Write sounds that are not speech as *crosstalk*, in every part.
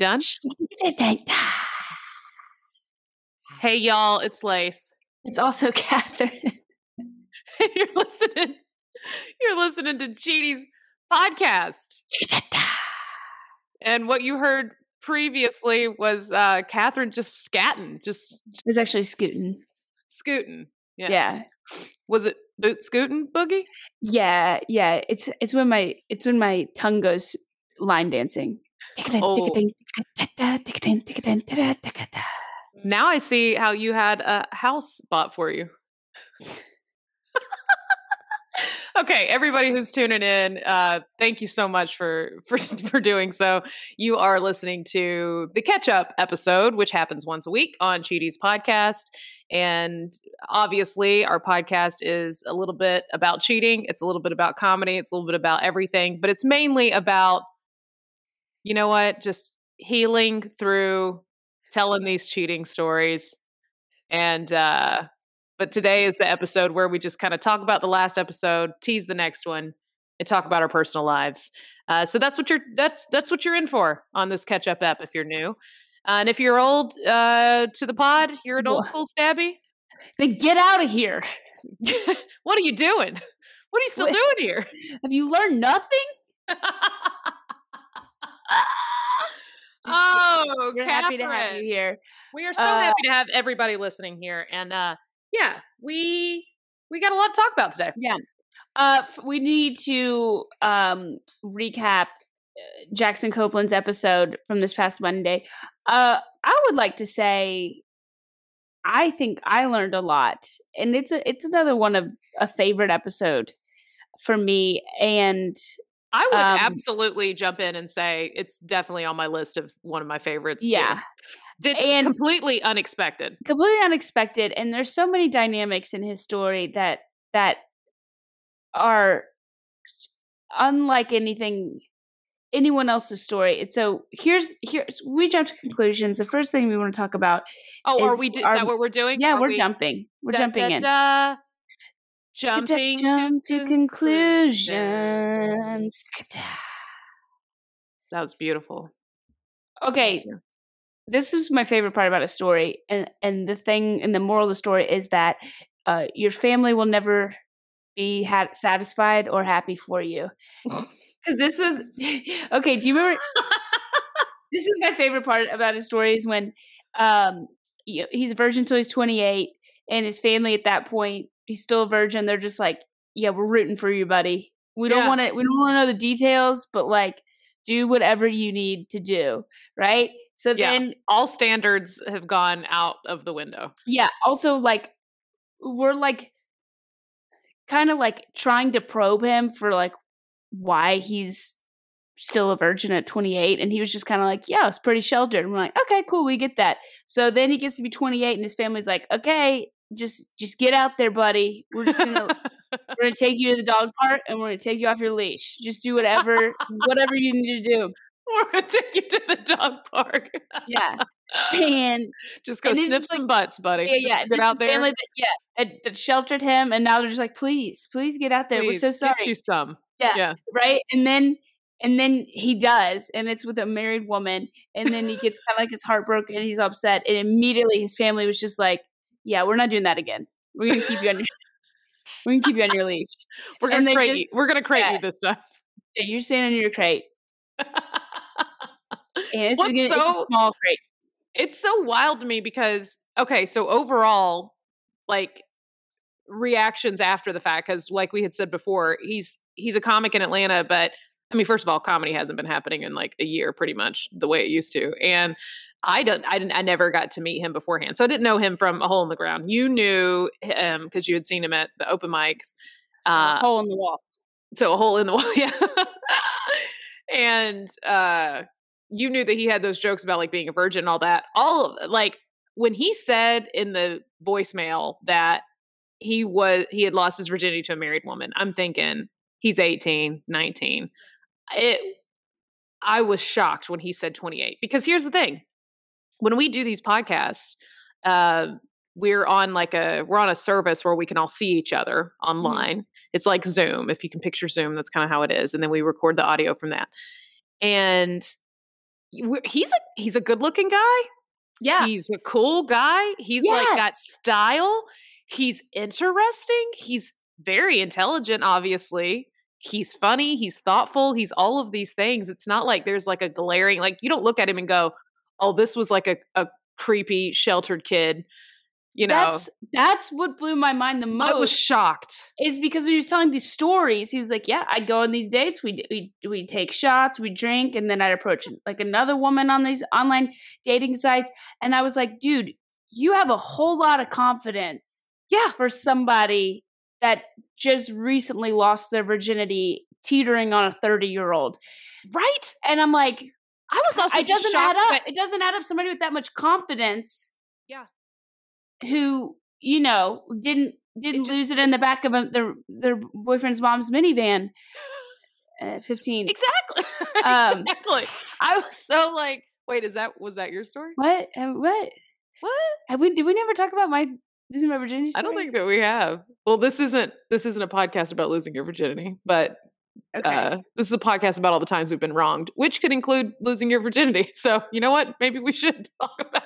Done? Hey y'all, it's Lace. It's also *laughs* Catherine. *laughs* you're listening. You're listening to Cheaties podcast. And what you heard previously was uh Catherine just scatting, just It's actually scooting. scooting. Yeah. Yeah. Was it boot scooting boogie? Yeah, yeah. It's it's when my it's when my tongue goes line dancing. Oh. Now I see how you had a house bought for you. *laughs* okay, everybody who's tuning in, uh, thank you so much for, for *laughs* for doing so. You are listening to the catch up episode, which happens once a week on Cheaties podcast. And obviously, our podcast is a little bit about cheating. It's a little bit about comedy. It's a little bit about everything, but it's mainly about, you know what, just healing through telling these cheating stories. And uh but today is the episode where we just kind of talk about the last episode, tease the next one, and talk about our personal lives. Uh, so that's what you're that's that's what you're in for on this catch up app if you're new. Uh, and if you're old uh, to the pod, you're an old school stabby. Then get out of here. *laughs* what are you doing? What are you still Wait. doing here? Have you learned nothing? *laughs* *laughs* oh, We're happy to have you here. We are so Uh, happy to have everybody listening here, and uh, yeah, we we got a lot to talk about today. Yeah. Uh, we need to um recap uh, Jackson Copeland's episode from this past Monday. Uh, I would like to say, I think I learned a lot, and it's a it's another one of a favorite episode for me. And I would Um, absolutely jump in and say it's definitely on my list of one of my favorites. too. yeah, Did and- completely unexpected. completely unexpected and there's so many dynamics in his story that that are unlike anything anyone else's story and so here's here's we jump to conclusions the first thing we want to talk about Oh, are we? Our- is that what we're doing? yeah Are we're we- jumping we're da- jumping da- in da, jumping jump to conclusions. conclusions That was beautiful. okay this is my favorite part about a story and and the thing and the moral of the story is that uh, your family will never be ha- satisfied or happy for you *laughs* because this was *laughs* okay do you remember *laughs* this is my favorite part about his story is when um he's a virgin till he's 28 and his family at that point he's still a virgin they're just like yeah we're rooting for you buddy. We don't want to we don't want to know the details but like do whatever you need to do right? So Yeah. then All standards have gone out of the window. yeah also like we're like kind of like trying to probe him for like why he's still a virgin at 28 and he was just kind of like yeah it's pretty sheltered. And we're like okay cool we get that. So then he gets to be 28 and his family's like okay just just get out there buddy we're just gonna *laughs* we're gonna take you to the dog park and we're gonna take you off your leash just do whatever whatever you need to do *laughs* We're gonna take you to the dog park. yeah *laughs* and Just go And sniff some butts, buddy. Yeah, Just yeah. Get out there. Family that, yeah, that, that sheltered him, and now they're just like, please, please get out there. Please, We're so get sorry. you some. Yeah. yeah. Right? And then and then he does, and it's with a married woman, and then he gets kind of like his heart broken, and he's upset, and immediately his family was just like, yeah, we're not doing that again. We're gonna keep you on your *laughs* we're gonna keep you on your leash. *laughs* We're gonna crate you. We're gonna crate yeah. you this time. Yeah, You're staying in your crate, *laughs* and it's, What's again, it's a so- small crate. it's so wild to me because okay, so overall, like reactions after the fact, because like we had said before, he's he's a comic in Atlanta, but I mean, first of all, comedy hasn't been happening in like a year, pretty much the way it used to, and I don't, I didn't, I never got to meet him beforehand, so I didn't know him from a hole in the ground. You knew him because you had seen him at the open mics. So, Uh, hole in the wall. So a hole in the wall, *laughs* yeah. and uh you knew that he had those jokes about like being a virgin and all that. All of like when he said in the voicemail that he was he had lost his virginity to a married woman, I'm thinking he's 18, 19. It I was shocked when he said 28 because here's the thing. When we do these podcasts, uh we're on like a we're on a service where we can all see each other online. It's like Zoom. If you can picture Zoom, that's kind of how it is. And then we record the audio from that. And he's a he's a good looking guy. Yeah. He's a cool guy. He's like got style. He's interesting. He's very intelligent, obviously. He's funny. He's thoughtful. He's all of these things. It's not like there's like a glaring, like you don't look at him and go, oh, this was like a, a creepy, sheltered kid. You know, that's that's what blew my mind the most. I was shocked. is because when he was telling these stories, he was like, "Yeah, I'd go on these dates. We we we take shots, we drink, and then I'd approach like another woman on these online dating sites." And I was like, "Dude, you have a whole lot of confidence Yeah. for somebody that just recently lost their virginity, teetering on a thirty year old." Right? And I'm like, I was also it doesn't add up. that- It doesn't add up. Somebody with that much confidence, Yeah. who you know didn't didn't just- lose it in the back of a, their their boyfriend's mom's minivan *laughs* at 15. Exactly. Um, *laughs* exactly. I was so like, wait, is that was that your story? What? What? What? Have we? Did we never talk about my losing my virginity? I don't think that we have. Well, this isn't this isn't a podcast about losing your virginity, but Okay. uh, this is a podcast about all the times we've been wronged, which could include losing your virginity. *laughs* So you know what? Maybe we should *laughs* talk about.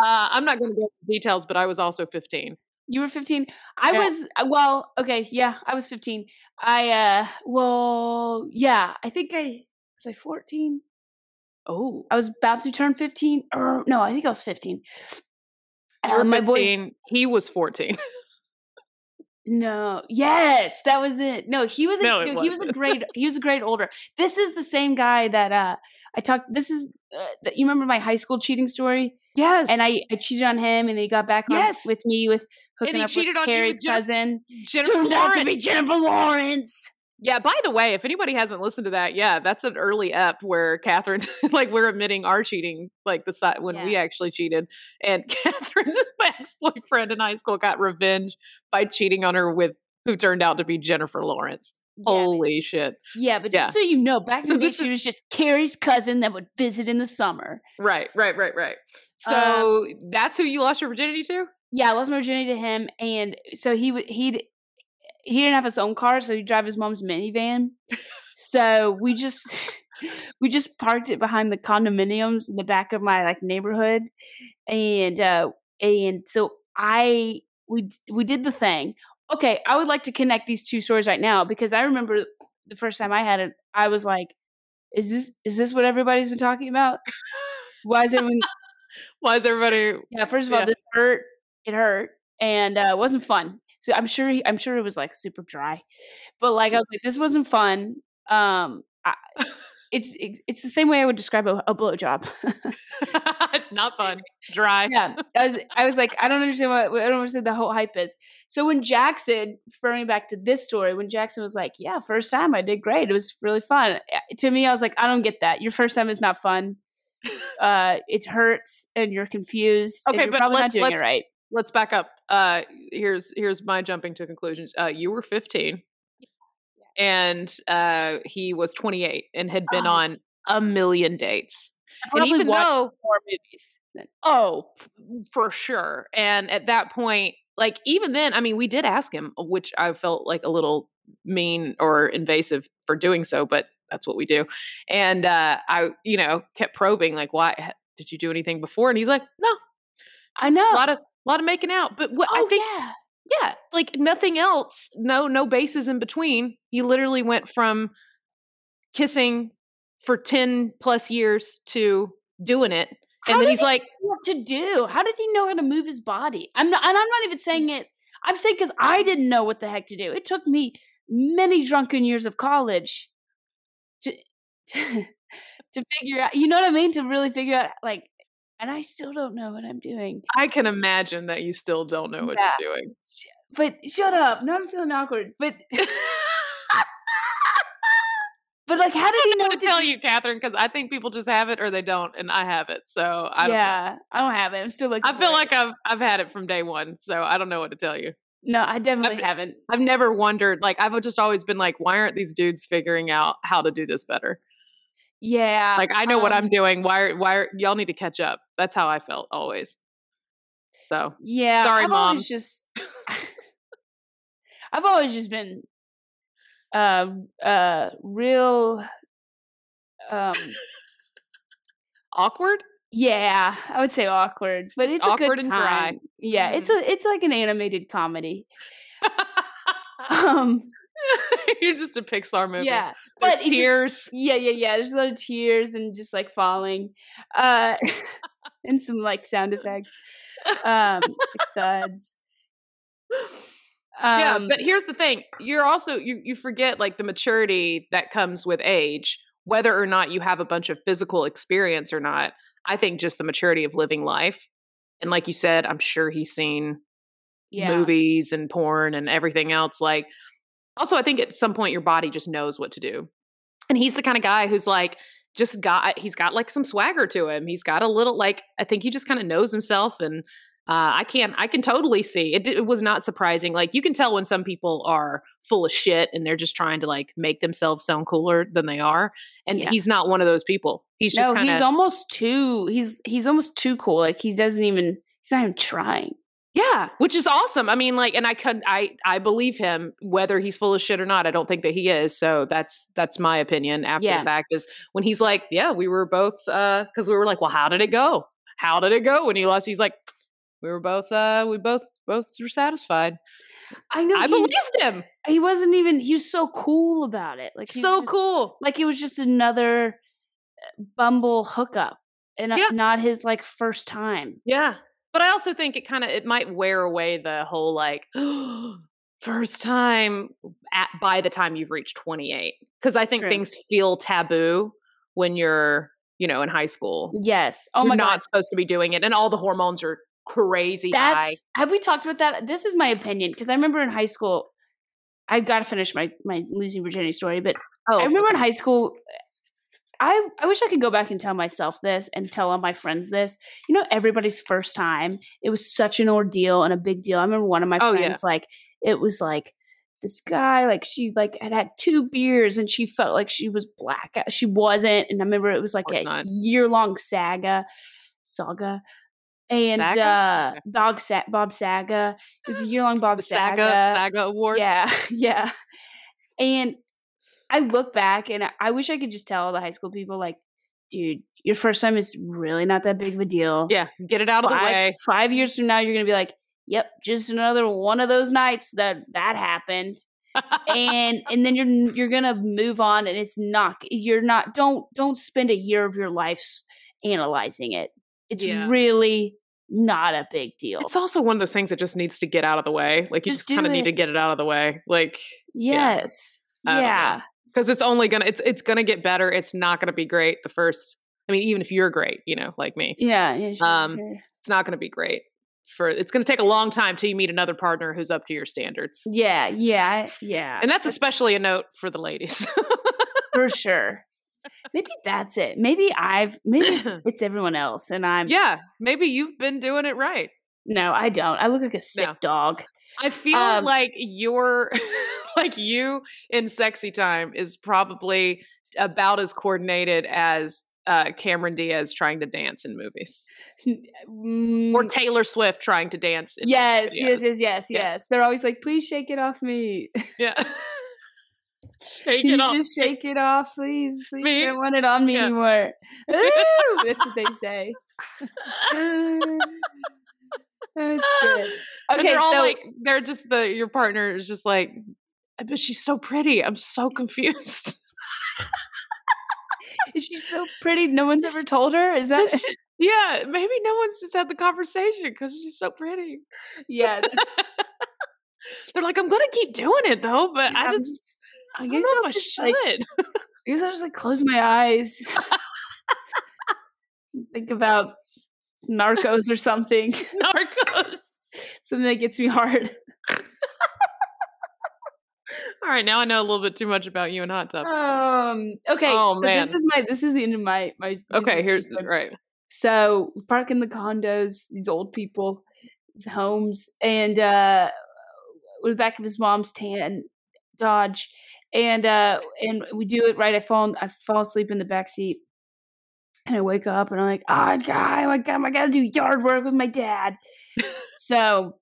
Uh, I'm not going to go into details, but I was also 15. you were 15. I Yeah. was. uh, Well, okay. Yeah, I was 15. I. uh Well, yeah. I think I was I 14. Oh, I was about to turn 15. Or no, I think I was 15. Uh, my boy. He was 14. *laughs* No. Yes, that was it. No, he was a No, no, he was a grade *laughs* he was a grade older. This is the same guy that uh I talked this is uh, that you remember my high school cheating story? yes, And I I cheated on him and he got back on Yes. with me with hooking he up cheated with on Carrie's cousin. Jennifer Turned out to be Jennifer Lawrence. Yeah, by the way, if anybody hasn't listened to that, yeah, that's an early ep where Catherine, *laughs* like, we're admitting our cheating, like the side when we actually cheated, and *laughs* Catherine's ex boyfriend in high school got revenge by cheating on her with who turned out to be Jennifer Lawrence. Yeah, Holy shit! yeah, but Yeah. just so you know, back in So the day, she is- was just Carrie's cousin that would visit in the summer. Right, right, right, right. So Um, that's who you lost your virginity to. yeah, I lost my virginity to him, and so he would he'd he didn't have his own car, so he'd drive his mom's minivan. so we just *laughs* we just parked it behind the condominiums in the back of my like neighborhood, and uh and so I we we did the thing. Okay, I would like to connect these two stories right now because I remember the first time I had it, I was like, "Is this is this what everybody's been talking about? Why is everyone *laughs* Why is everybody? yeah, first of all, Yeah. this hurt. It hurt, and uh, it wasn't fun. So I'm sure. He, I'm sure it was like super dry, but like I was like, this wasn't fun. Um, I, *laughs* it's it's the same way I would describe a, a blowjob. *laughs* Not *laughs* fun. Dry. yeah, I was I was like, I don't understand what I don't understand the whole hype is. So when Jackson, referring back to this story, when Jackson was like, "Yeah, first time I did great. It was really fun." eh, To me, I was like, I don't get that. Your first time is not fun. Uh, it hurts, and you're confused. and Okay, you're but probably let's- not doing let's- it right. Let's back up. Uh, here's here's my jumping to conclusions. Uh, you were 15, and uh, he was 28 and had been Oh. on a million dates. I And probably even watched though more movies. Oh, for sure. And at that point, like even then, I mean, we did ask him, which I felt like a little mean or invasive for doing so, but that's what we do. And uh, I, you know, kept probing, like, why did you do anything before? And he's like, no, I know. a lot of, a lot of making out. But what oh I think, yeah. yeah, like nothing else, no, no bases in between. He literally went from kissing for 10 plus years to doing it. And How then he's he like, what to do? How did he know how to move his body? I'm not, and I'm not even mm. saying it. I'm saying because I didn't know what the heck to do. It took me many drunken years of college to to, *laughs* to figure out. You know what I mean? To really figure out, like, and I still don't know what I'm doing. I can imagine that you still don't know what Yeah. you're doing. But shut up. Now I'm feeling awkward. But *laughs* But like, how did he I know to tell you, Catherine, because I think people just have it or they don't, and I have it. So I don't know. yeah, I don't have it. I'm still looking. I feel it. like I've I've had it from day one, so I don't know what to tell you. no, I definitely I've- haven't. I've never wondered, like I've just always been like, why aren't these dudes figuring out how to do this better? Yeah, Like I know what I'm um, doing. Why why are y'all need to catch up? That's how I felt always. So Yeah, Sorry, I've Mom. always just, *laughs* *laughs* I've always just been, uh, uh, real, um, awkward. yeah, I would say awkward, but it's a awkward good and dry. time. Yeah, it's a, it's like an animated comedy. *laughs* Um, *laughs* You're just a Pixar movie. yeah, There's but tears. yeah, yeah, yeah. There's a lot of tears and just like falling, uh, *laughs* and some like sound effects, um, like *laughs* thuds. yeah, Um, but here's the thing: you're also you you forget like the maturity that comes with age, whether or not you have a bunch of physical experience or not. I think just the maturity of living life, and like you said, I'm sure he's seen yeah. movies and porn and everything else. Like, also, I think at some point your body just knows what to do. And he's the kind of guy who's like, just got, he's got like some swagger to him. He's got a little, like, I think he just kind of knows himself. And uh, I can't. I can totally see it, it was not surprising. Like, you can tell when some people are full of shit and they're just trying to like make themselves sound cooler than they are. And Yeah. he's not one of those people. He's just no, kind he's almost too. He's he's almost too cool. Like he doesn't even. He's not even trying. Yeah, which is awesome. I mean, like, and I could, I, I believe him whether he's full of shit or not. I don't think that he is. So that's that's my opinion. After Yeah. the fact is when he's like, yeah, we were both, uh, because we were like, well, how did it go? How did it go when he lost? He's like, we were both, uh, we both both were satisfied. I know. I he, believed him. he wasn't even. He was so cool about it. Like So just- cool. Like it was just another uh, Bumble hookup, and uh, Yeah. not his like first time. Yeah, but I also think it kind of it might wear away the whole like *gasps* first time at by the time you've reached 28 because I think True. things feel taboo when you're you know in high school. Yes. Oh you're my not god. supposed to be doing it, and all the hormones are crazy high. Have we talked about that? This is my opinion because I remember in high school. I've got to finish my my losing virginity story, but Oh, I remember in high school. I I wish I could go back and tell myself this and tell all my friends this. You know, everybody's first time. It was such an ordeal and a big deal. I remember one of my Oh, yeah. friends like it was like this guy like she like had had two beers and she felt like she was black. She wasn't, and I remember it was like a year long saga, saga. And Saga? uh Bob Sa- Bob Saga. It was a year long Bob Saga. Saga Saga Award. Yeah, *laughs* yeah. And I look back and I- wish I could just tell all the high school people, like, dude, your first time is really not that big of a deal. yeah, get it out of the way. Five years from now, you're gonna be like, yep, just another one of those nights that that happened. *laughs* and and then you're you're gonna move on and it's not you're not don't don't spend a year of your life analyzing it it's Yeah. really not a big deal It's also one of those things that just needs to get out of the way. Like you Just just, kind of need to get it out of the way. Like yes I yeah because it's only gonna it's it's gonna get better. It's not gonna be great the first. I mean, even if you're great, you know, like me, yeah yeah sure, Um, sure. it's not gonna be great. For it's gonna take a long time till you meet another partner who's up to your standards. yeah yeah yeah And that's especially a note for the ladies. for *laughs* sure maybe that's it maybe i've maybe it's, *clears throat* it's everyone else and i'm yeah, maybe you've been doing it right. no i don't i look like a sick No. dog I feel Um, like your *laughs* like you in sexy time is probably about as coordinated as uh, Cameron Diaz trying to dance in movies, or Mm, Taylor Swift trying to dance. In yes, yes, yes, yes, yes, Yes. They're always like, "Please shake it off me. yeah. *laughs* Shake it off. just shake it off, please? Please, Me? I don't want it on me Yeah. anymore." *laughs* Ooh, that's what they say. *laughs* That's good. Okay, they're all so like they're just the your partner is just like, I bet she's so pretty. I'm so confused. *laughs* is she so pretty? No one's ever told her. Is that? Shit- yeah, maybe no one's just had the conversation because she's so pretty. yeah, *laughs* They're like, I'm gonna keep doing it though, but Yeah, I just I I guess don't know I'll if I just like, should. *laughs* I guess I'll just like close my eyes, think about Narcos or something, Narcos. something that gets me hard. All right, now I know a little bit too much about you and hot tub. Um. Okay. Oh, so man. this is my. This is the end of my my. okay, here's my- right. So we park in the condos, these old people, these homes, and uh with the back of his mom's tan Dodge, and uh and we do it right. I fall I fall asleep in the back seat, and I wake up and I'm like, oh god, my god, I gotta do yard work with my dad. *laughs* so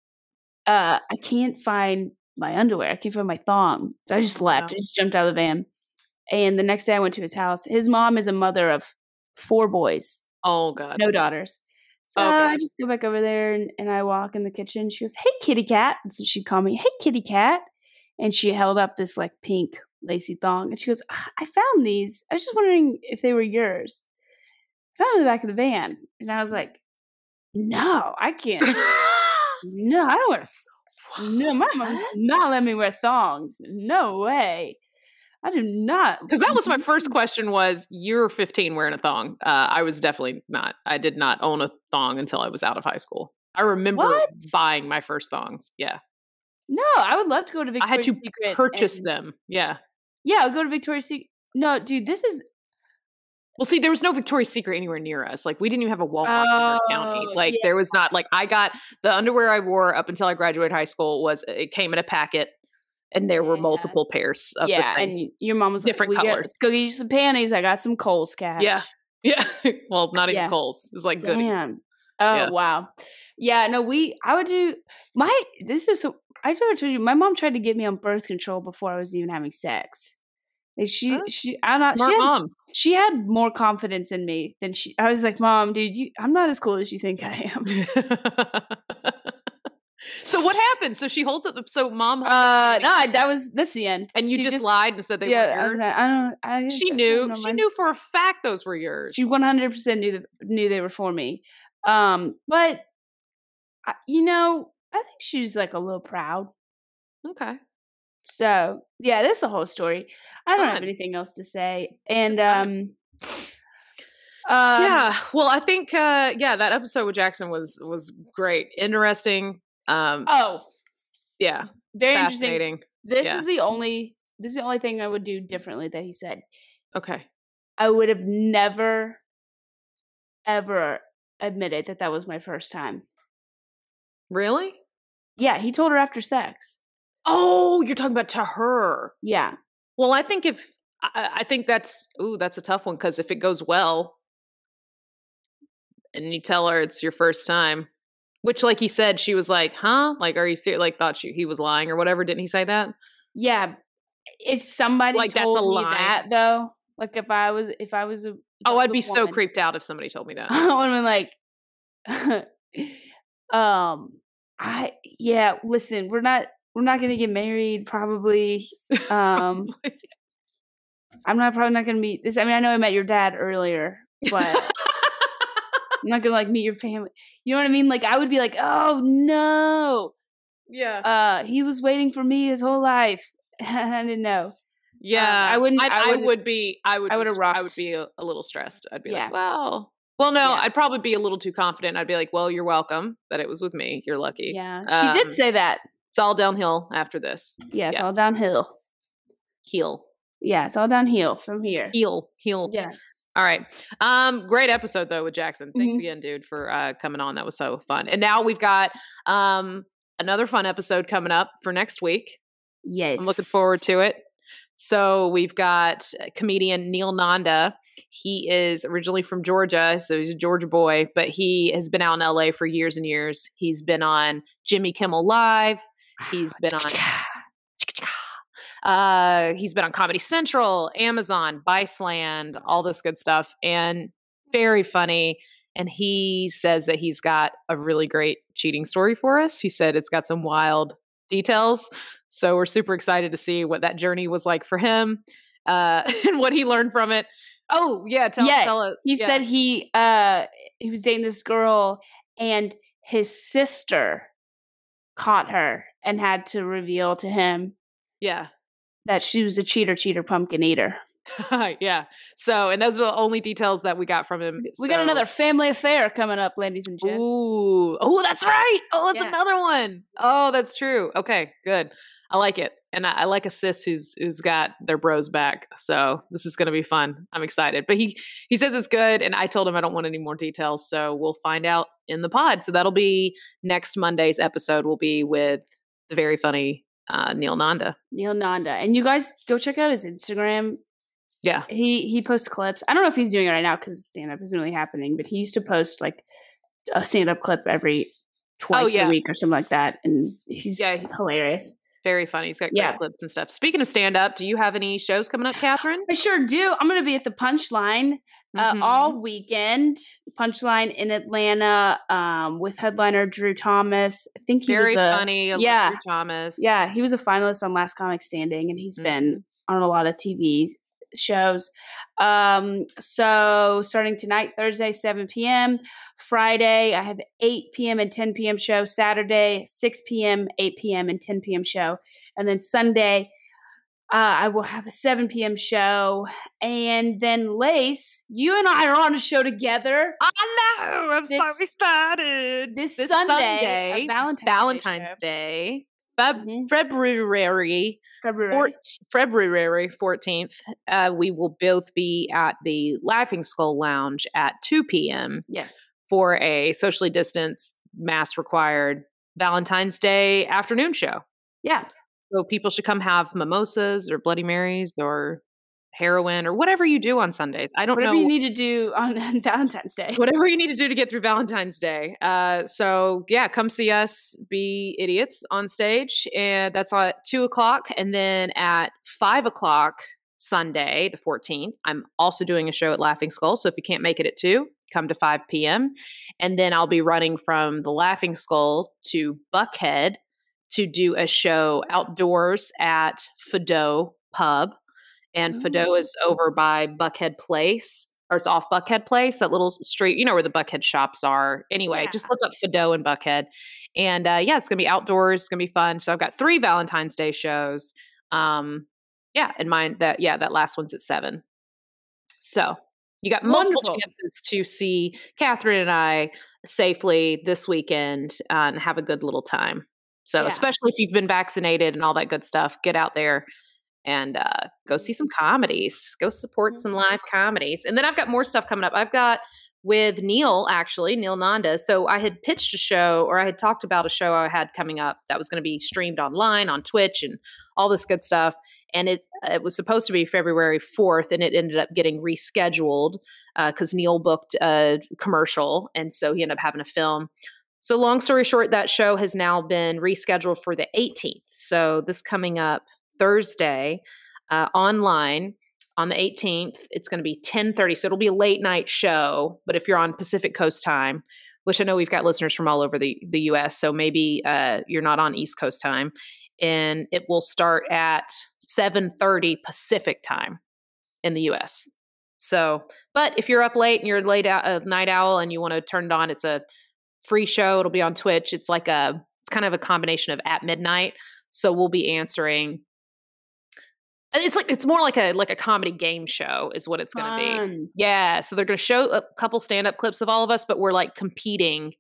uh I can't find my underwear. I can't find my thong. So I just left. Wow. I just jumped out of the van. And the next day I went to his house. His mom is a mother of four boys Oh god. no daughters. So Okay. I just go back over there and, and I walk in the kitchen. She goes, Hey, kitty cat. And so she called me, Hey, kitty cat. And she held up this like pink lacy thong. And she goes, "Ah, I found these. I was just wondering if they were yours. I found them in the back of the van. And I was like, No, I can't. *laughs* no, I don't want th- No, my mom does not let me wear thongs. No way. I do not. *laughs* Because that was my first *laughs* question was you're 15 wearing a thong. Uh, I was definitely not. I did not own a thong until I was out of high school. I remember What? buying my first thongs. Yeah. No, I would love to go to I Victoria's had to Secret. purchase and- them. Yeah. Yeah, I'll go to Victoria's Secret. No, dude, this is Well, see, there was no Victoria's Secret anywhere near us. Like, we didn't even have a Walmart in our county. Oh, Like, yeah. there was not, like, I got the underwear I wore up until I graduated high school was, uh, it came in a packet and there were multiple pairs of the yeah, and your mom was different like, "We got- colors. Let's go get you some panties. I got some Kohl's cash. yeah. *laughs* Yeah. well, not even Yeah. Kohl's. It was like Goody's. Damn. Oh Yeah. wow. Yeah, no, we. I would do my. This is. so I told you. My mom tried to get me on birth control before I was even having sex. Like she, Huh? she, I'm not. She had, mom. she had more confidence in me than she. I was like, Mom, dude, you, I'm not as cool as you think I am. *laughs* so what happened? So she holds it. So mom, Uh, no, I- that was that's the end. and you She just, lied and said they yeah, were I, like, I don't. I, she I knew. don't She knew for a fact those were yours. She 100% knew that knew they were for me. Um, but I, you know, I think she was like a little proud. okay. So yeah, that's the whole story. I don't have anything else to say. And um, um, yeah. Well, I think uh yeah, that episode with Jackson was was great. Interesting. Um Oh, yeah, very interesting. fascinating. This Yeah. is the only. This is the only thing I would do differently that he said. Okay. I would have never, ever admitted that that was my first time. Really? Yeah, he told her after sex. Oh, you're talking about to her. Yeah, Well, I think if I, I think that's ooh, that's a tough one because if it goes well, and you tell her it's your first time, which, like he said, she was like, "Huh? Like, are you serious?" Like, thought she, he was lying or whatever. Didn't he say that? yeah. If somebody Like, that's told a me lie. that though, like if I was, if I was a, Oh, I'd be so creeped out if somebody told me *laughs* that. I would have been like, *laughs* um, I yeah. Listen, we're not we're not gonna get married *laughs* probably. Um, I'm not probably not gonna meet this. I mean, I know I met your dad earlier, but I'm not gonna like meet your family. You know what I mean? Like I would be like, oh no, yeah. uh, he was waiting for me his whole life, and *laughs* I didn't know. Yeah, I wouldn't- I'd- I I, would be. I would. I would've st- I would be a, a little stressed. I'd be Yeah. like, "Well, well, no." Yeah. I'd probably be a little too confident. I'd be like, "Well, you're welcome that it was with me. You're lucky. Yeah, she Um, did say that. It's all downhill after this. Yeah, it's yeah. all downhill. Heel, Yeah, it's all downhill from here. heel, heel. Yeah. All right. Um, great episode though with Jackson. Thanks Mhm. again, dude, for uh coming on. That was so fun. And now we've got um another fun episode coming up for next week. Yes. I'm looking forward to it. So we've got comedian Neil Nanda. He is originally from Georgia, so he's a Georgia boy, but he has been out in LA for years and years. He's been on Jimmy Kimmel Live. He's *sighs* been on uh he's been on Comedy Central, Amazon, Viceland, all this good stuff and very funny and he says that he's got a really great cheating story for us. He said it's got some wild details. So we're super excited to see what that journey was like for him uh, *laughs* and what he learned from it. Oh, yeah. Tell, Yeah, tell it. He yeah. said he uh he was dating this girl and his sister caught her and had to reveal to him yeah. that she was a cheater, cheater, pumpkin eater. *laughs* yeah. So, and those are the only details that we got from him. We got another family affair coming up, ladies and gents. Ooh. Oh, that's right. Oh, that's Yeah. another one. Oh, that's true. Okay, good. I like it. and I, I like a sis who's who's got their bros back. So this is going to be fun. I'm excited. But he he says it's good, and I told him I don't want any more details. So we'll find out in the pod. So that'll be next Monday's episode. Will be with the very funny uh, Neil Nanda. Neil Nanda. And you guys go check out his Instagram. Yeah, He he posts clips. I don't know if he's doing it right now because stand up isn't really happening, but he used to post like a stand up clip every twice yeah. a week or something like that. And he's, Yeah, he's- hilarious. very funny. He's got great Yeah. clips and stuff. Speaking of stand up, do you have any shows coming up, Catherine? I sure do. I'm going to be at the Punchline uh, Mhm. all weekend. Punchline in Atlanta um, with headliner Drew Thomas. I think he very was a, funny. Yeah. Drew Thomas. Yeah, he was a finalist on Last Comic Standing, and he's Mhm. been on a lot of TV shows. Um, so starting tonight, Thursday, 7 p.m. Friday, I have 8 p.m. and 10 p.m. show. Saturday, 6 p.m., 8 p.m., and 10 p.m. show. And then Sunday, uh, I will have a 7 p.m. show. And then Lace, you and I are on a show together I know. I'm This- so excited. this, Sunday, a Valentine's, Day Valentine's. Day, Feb- Mhm. February February. February fourteenth. Uh, we will both be at the Laughing Skull Lounge at two p.m. yes. for a socially distanced, mask required Valentine's Day afternoon show. Yeah. So people should come have mimosas or Bloody Marys or heroin or whatever you do on Sundays. I don't Whatever know Whatever you need to do *laughs* on Valentine's Day. whatever you need to do to get through Valentine's Day. Uh, so yeah, come see us be idiots on stage, and that's at two o'clock, and then at five o'clock Sunday, the fourteenth, I'm also doing a show at Laughing Skull. So if you can't make it at two, come to five p.m., and then I'll be running from the Laughing Skull to Buckhead to do a show outdoors at Fado Pub. And Fado is over by Buckhead Place, or it's off Buckhead Place, that little street, you know where the Buckhead shops are. Anyway, Yeah. just look up Fado and Buckhead. And uh, yeah, it's going to be outdoors. It's going to be fun. So I've got three Valentine's Day shows. Um, yeah, and mine that, yeah, that last one's at seven. So you got multiple Wonderful. chances to see Catherine and I safely this weekend uh, and have a good little time. So, Yeah. especially if you've been vaccinated and all that good stuff, get out there and uh, go see mm-hmm. some comedies. Go support mm-hmm. some live comedies. And then I've got more stuff coming up. I've got with Neil, actually, Neil Nanda. So I had pitched a show or I had talked about a show I had coming up that was going to be streamed online on Twitch and all this good stuff. And it uh, it was supposed to be February 4th, and it ended up getting rescheduled uh, because Neil booked a commercial. And so he ended up having a film. So, long story short, that show has now been rescheduled for the 18th. So, this coming up Thursday uh, online on the 18th, it's going to be 10:30. So, it'll be a late night show. But if you're on Pacific Coast time, which I know we've got listeners from all over the the U.S., so maybe uh, you're not on East Coast time, and it will start at 7:30 Pacific time in the U.S. So, but if you're up late and you're late a night owl and you want to turn it on, it's a free show. It'll be on Twitch. It's like a, it's kind of a combination of at midnight. So we'll be answering. and It's like it's more like a like a comedy game show is what it's going to be. Yeah, so they're going to show a couple stand-up clips of all of us, but we're like competing,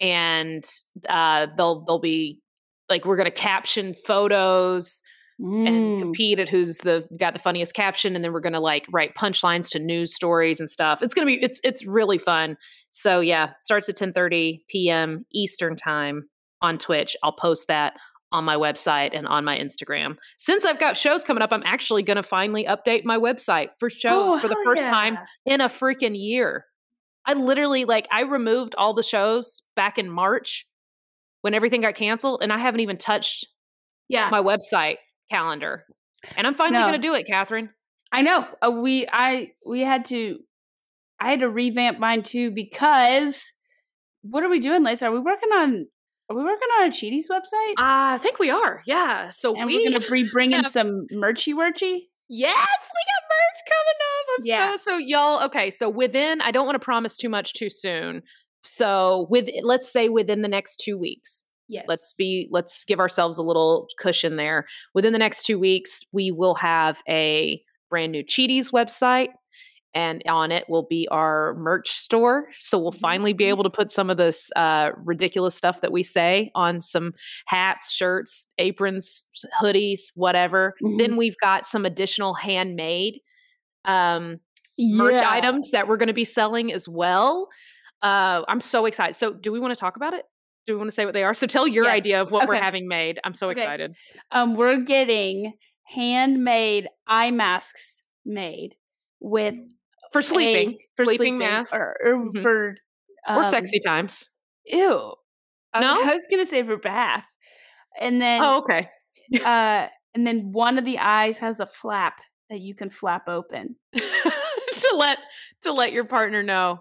and uh, they'll they'll be like we're going to caption photos and Mm. compete at who's the got the funniest caption, and then we're going to like write punchlines to news stories and stuff. It's going to be it's it's really fun. So yeah, starts at ten thirty p.m. Eastern time on Twitch. I'll post that on my website and on my Instagram. Since I've got shows coming up, I'm actually going to finally update my website for shows Oh, for the first time in a freaking year. I literally like I removed all the shows back in March when everything got canceled and I haven't even touched Yeah, my website calendar. And I'm finally No. going to do it, Catherine. I know. Uh, we I we had to I had to revamp mine too because what are we doing, Lisa? Are we working on are we working on a Cheaties website? Uh, I think we are. Yeah. So and we are gonna be bringing some merchy worchy. Yes, we got merch coming up. I'm Yeah. so so y'all. Okay, so within I don't want to promise too much too soon. So with let's say within the next 2 weeks. Yes. Let's be let's give ourselves a little cushion there. Within the next 2 weeks, we will have a brand new Cheaties website and on it will be our merch store. So we'll finally be able to put some of this uh, ridiculous stuff that we say on some hats, shirts, aprons, hoodies, whatever. Mhm. Then we've got some additional handmade um, merch items that we're going to be selling as well. Uh, I'm so excited. So, do we want to talk about it? Do we want to say what they are? So, tell your Yes. idea of what we're having made. I'm so Okay. excited. Um, we're getting handmade eye masks made with For a- sleeping for sleeping sleeping masks. or, or Mhm. for or um, sexy times. Ew. No? I was gonna say for bath, and then Oh, okay. *laughs* uh, and then one of the eyes has a flap that you can flap open. *laughs* to let to let your partner know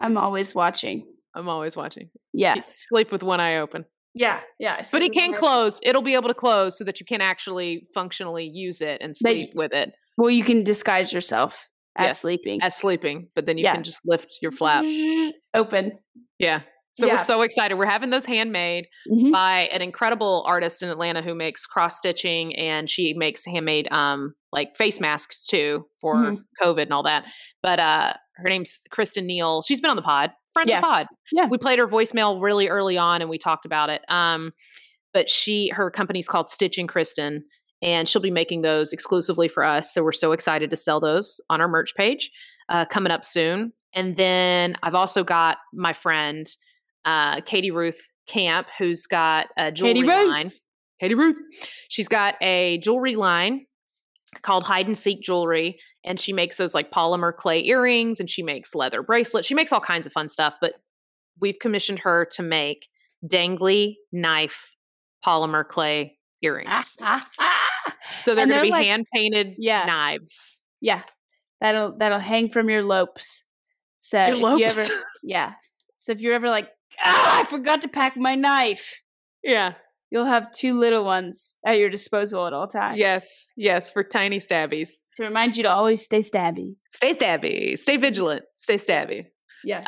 I'm always watching. I'm always watching. Yes. Sleep with one eye open. Yeah. Yeah. But it can close. It'll be able to close so that you can actually functionally use it and sleep with it Well, you can disguise yourself as Yes, sleeping. as sleeping, but then you Yeah. can just lift your flap. *laughs* Open. Yeah. So Yeah. we're so excited. We're having those handmade Mhm. by an incredible artist in Atlanta who makes cross stitching and she makes handmade um like face masks too for Mhm. COVID and all that. But uh her name's Kristen Neal. She's been on the pod, friend Yeah. of the pod. Yeah. We played her voicemail really early on and we talked about it. Um but she her company's called Stitching Kristen and she'll be making those exclusively for us. So we're so excited to sell those on our merch page uh, coming up soon. And then I've also got my friend uh, Katie Ruth Camp, who's got a jewelry Katie Ruth. line. Katie Ruth. She's got a jewelry line called Hide and Seek Jewelry, and she makes those like polymer clay earrings, and she makes leather bracelets. She makes all kinds of fun stuff. But we've commissioned her to make dangly knife polymer clay earrings. Ah, ah, ah. So they're going to be like- hand painted Yeah. knives. Yeah. That'll that'll hang from your lopes. So Your if lopes. you ever *laughs* yeah. So if you're ever like, ah, I forgot to pack my knife, yeah. You'll have two little ones at your disposal at all times. Yes. Yes. For tiny stabbies. To remind you to always stay stabby. Stay stabby. Stay vigilant. Stay stabby. Yeah.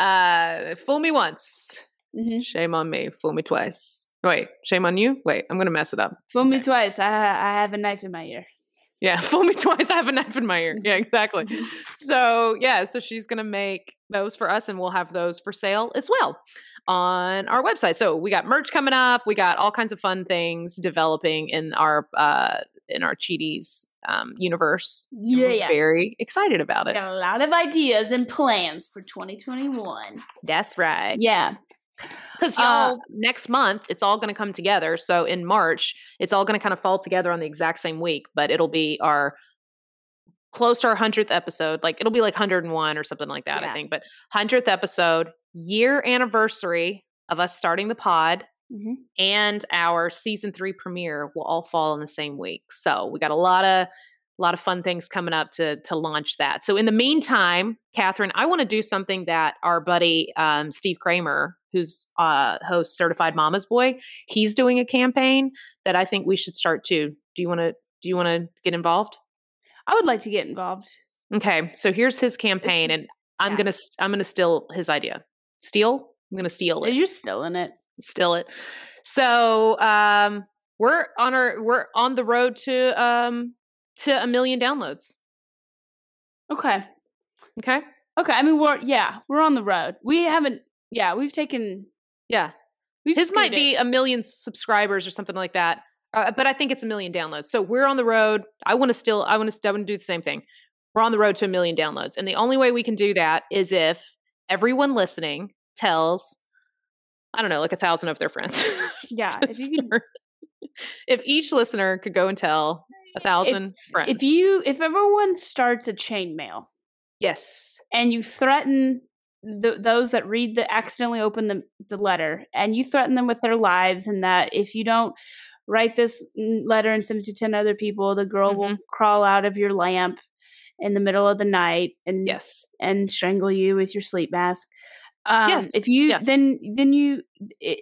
Uh, fool me once. hmm Shame on me. Fool me twice. Wait, shame on you? Wait, I'm going to mess it up. Fool me twice. I I have a knife in my ear. Yeah, *laughs* fool me twice. I have a knife in my ear. Yeah, exactly. *laughs* so, yeah, so she's going to make those for us and we'll have those for sale as well on our website. So, we got merch coming up. We got all kinds of fun things developing in our uh in our Cheaties um universe. Yeah, yeah. Very excited about it. Got a lot of ideas and plans for 2021. That's right. Yeah. Because Uh, y'all, next month, it's all going to come together. So in March, it's all going to kind of fall together on the exact same week, but it'll be our close to our 100th episode. Like it'll be like 101 or something like that, I think. But 100th episode, year anniversary of us starting the pod Mhm. and our season three premiere will all fall in the same week. So we got a lot of a lot of fun things coming up to to launch that. So in the meantime, Catherine, I want to do something that our buddy um, Steve Kramer, who's uh, host Certified Mama's Boy, he's doing a campaign that I think we should start too. Do you want to do you want to get involved? I would like to get involved. Okay, so here's his campaign, is- and I'm yeah. gonna I'm gonna steal his idea. Steal? I'm gonna steal it. You're still in it. Steal it. So um, we're on our we're on the road to um to a million downloads. Okay. Okay. Okay. I mean, we're yeah, we're on the road. We haven't. Yeah, we've taken. Yeah. We've His might be a million subscribers or something like that. Uh, but I think it's a million downloads. So we're on the road. I want to still, I want to, I want to do the same thing. We're on the road to a million downloads. And the only way we can do that is if everyone listening tells, I don't know, like a thousand of their friends. *laughs* Yeah. If could, if each listener could go and tell a thousand friends. if you if everyone starts a chain mail. yes. and you threaten the, those that read the accidentally open the, the letter and you threaten them with their lives and that if you don't write this letter and send it to 10 other people the girl will Mhm. crawl out of your lamp in the middle of the night and Yes. and strangle you with your sleep mask um, Yes, if you yes. then then you it,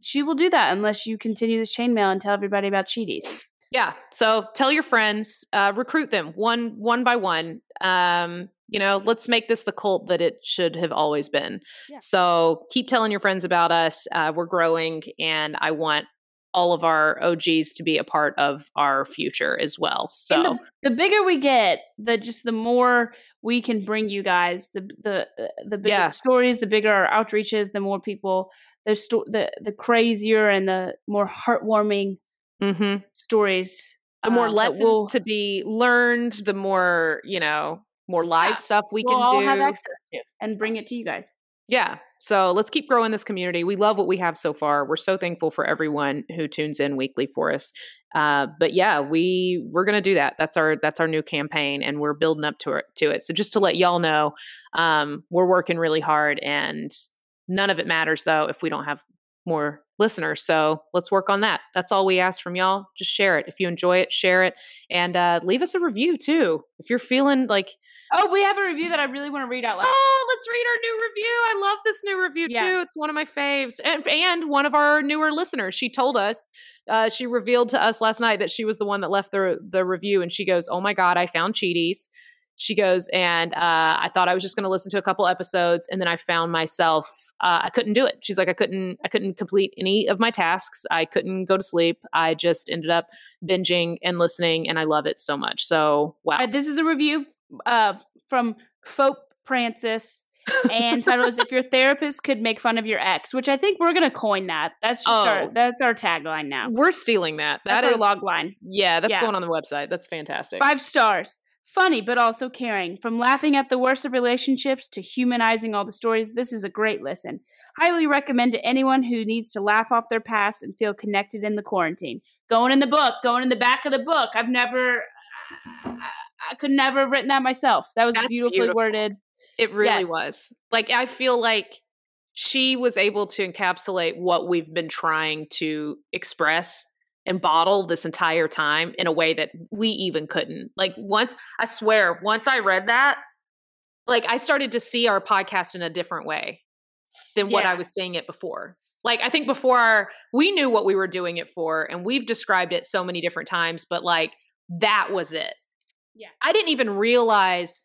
she will do that unless you continue this chainmail and tell everybody about cheaties Yeah. So tell your friends, uh, recruit them one one by one. Um, you know, let's make this the cult that it should have always been. Yeah. So keep telling your friends about us. Uh, we're growing, and I want all of our OGs to be a part of our future as well. So the, the bigger we get, the just the more we can bring you guys. The the uh, the bigger Yeah. stories, the bigger our outreaches, the more people, the sto- the the crazier and the more heartwarming mhm. stories. the more uh, lessons we'll, to be learned, the more, you know, more live Yeah. stuff we we'll can all do. have access to and bring it to you guys. Yeah. So let's keep growing this community. We love what we have so far. We're so thankful for everyone who tunes in weekly for us. Uh, but yeah, we we're gonna do that. That's our that's our new campaign, and we're building up to it. To it. So just to let y'all know, um, we're working really hard, and none of it matters though if we don't have more listeners. So let's work on that. That's all we ask from y'all. Just share it if you enjoy it. Share it, and uh, leave us a review too if you're feeling like Oh, we have a review that I really want to read out loud. Oh, let's read our new review. I love this new review Yeah. too. It's one of my faves. And, and one of our newer listeners. She told us, uh, she revealed to us last night that she was the one that left the the review. And she goes, Oh my God, I found Cheaties. She goes, and uh, I thought I was just going to listen to a couple episodes, and then I found myself uh, I couldn't do it. She's like, I couldn't, I couldn't complete any of my tasks. I couldn't go to sleep. I just ended up binging and listening, and I love it so much. So wow, Uh, this is a review uh, from Fope Francis. and title is "If Your *laughs* Therapist Could Make Fun of Your Ex," which I think we're gonna coin that. That's just Oh. our that's our tagline now. we're stealing that. That That's is our log line. Yeah, that's Yeah. going on the website. That's fantastic. Five stars. Funny, but also caring. From laughing at the worst of relationships to humanizing all the stories, this is a great listen. Highly recommend to anyone who needs to laugh off their past and feel connected in the quarantine. Going in the book, going in the back of the book. I've never, I, I could never have written that myself. That was That's beautifully beautiful. worded. It really Yes. was. Like I feel like she was able to encapsulate what we've been trying to express and bottle this entire time in a way that we even couldn't. Like once I swear, once I read that, like I started to see our podcast in a different way than what I was seeing it before. Like I think before our, we knew what we were doing it for and we've described it so many different times, but like that was it. Yeah. I didn't even realize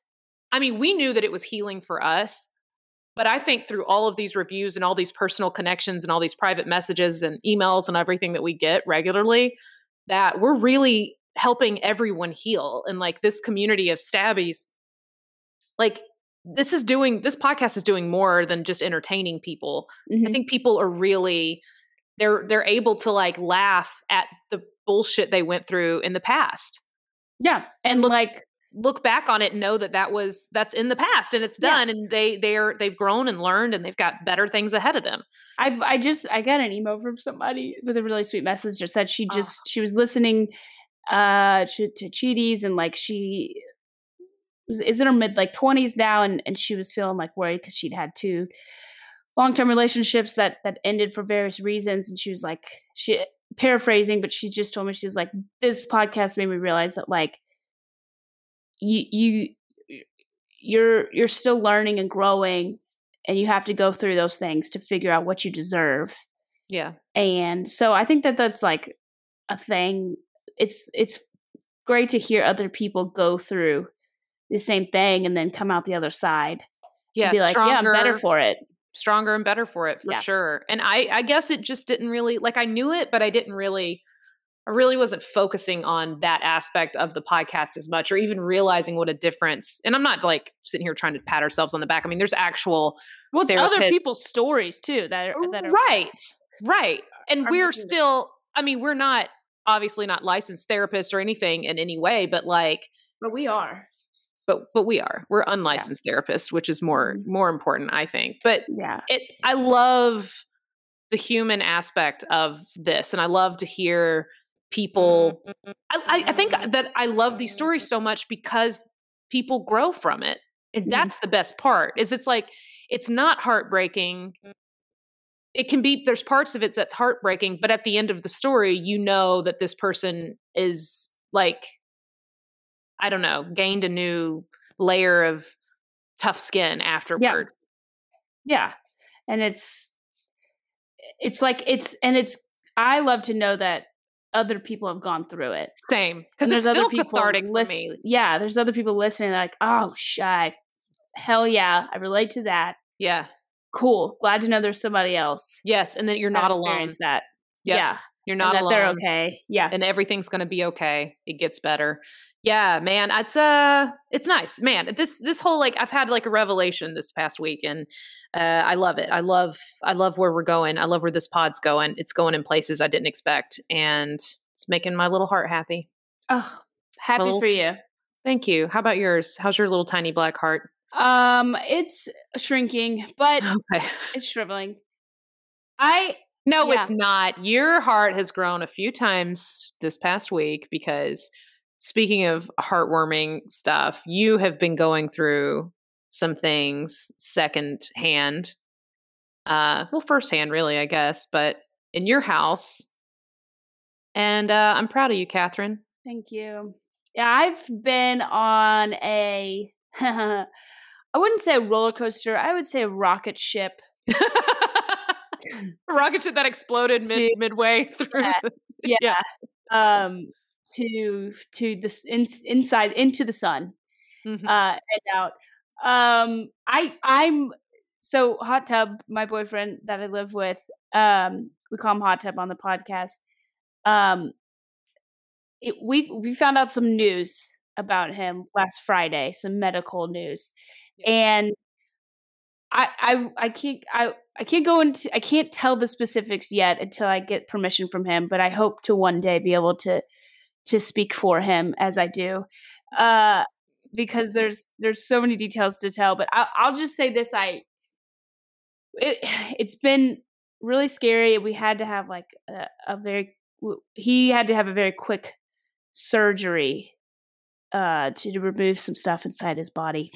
I mean, we knew that it was healing for us, but I think through all of these reviews and all these personal connections and all these private messages and emails and everything that we get regularly, that we're really helping everyone heal. And like this community of stabbies, like this is doing, this podcast is doing more than just entertaining people. I Mhm. think people are really, they're, they're able to like laugh at the bullshit they went through in the past Yeah, and look- like look back on it and know that that was that's in the past and it's Yeah. done and they they're they've grown and learned and they've got better things ahead of them I've I just I got an email from somebody with a really sweet message. Just said she Oh. just she was listening uh to, to Cheaties and like she was is in her mid like twenties now and and she was feeling like worried because she'd had two long term relationships that that ended for various reasons and she was like she paraphrasing but she just told me she was like this podcast made me realize that like you you you're you're still learning and growing and you have to go through those things to figure out what you deserve. Yeah. And so i think that that's like a thing. It's it's great to hear other people go through the same thing and then come out the other side yeah be like yeah i'm better for it stronger and better for it for Yeah. sure and i i guess it just didn't really like i knew it but i didn't really i really wasn't focusing on that aspect of the podcast as much or even realizing what a difference and i'm not like sitting here trying to pat ourselves on the back i mean there's actual well other people's stories too that are, that are right right and we're still i mean we're not obviously not licensed therapists or anything in any way but like but we are but but we are. We're unlicensed therapists which is more Mhm. more important i think. But yeah. it i love the human aspect of this and i love to hear people I, I i think that i love these stories so much because people grow from it and Mhm. that's the best part is it's like it's not heartbreaking. It can be there's parts of it that's heartbreaking but at the end of the story you know that this person is like i don't know gained a new layer of tough skin afterward yeah yeah. and it's it's like it's and it's i love to know that other people have gone through it same because there's still other people cathartic for listen- yeah there's other people listening like oh shy hell yeah i relate to that yeah cool glad to know there's somebody else yes and that you're not alone that Yep. yeah You're not that alone. they're okay. Yeah. and everything's going to be okay. It gets better. Yeah, man, it's uh it's nice. Man, this this whole like I've had like a revelation this past week and uh I love it. I love I love where we're going. I love where this pod's going. It's going in places I didn't expect and it's making my little heart happy. Oh, happy Little- for you. Thank you. How about yours? How's your little tiny black heart? Um, it's shrinking, but Okay. it's shriveling. I No, Yeah. it's not. Your heart has grown a few times this past week because speaking of heartwarming stuff, you have been going through some things second hand. Uh well first hand really, I guess, but in your house. And uh I'm proud of you, Catherine. thank you. Yeah, I've been on a *laughs* I wouldn't say a roller coaster. I would say a rocket ship. *laughs* A rocket ship that exploded mid midway *laughs* through. Yeah. the- Yeah. Yeah. Um to to this in, inside into the sun. Mhm. uh and out um i i'm so hot tub my boyfriend that i live with um we call him hot tub on the podcast um it, we we found out some news about him last friday some medical news and I, I I can't I I can't go into I can't tell the specifics yet until I get permission from him, but I hope to one day be able to to speak for him as I do. Uh because there's there's so many details to tell, but I I'll just say this I it, *sighs* it's been really scary. We had to have like a, a very he had to have a very quick surgery uh to remove some stuff inside his body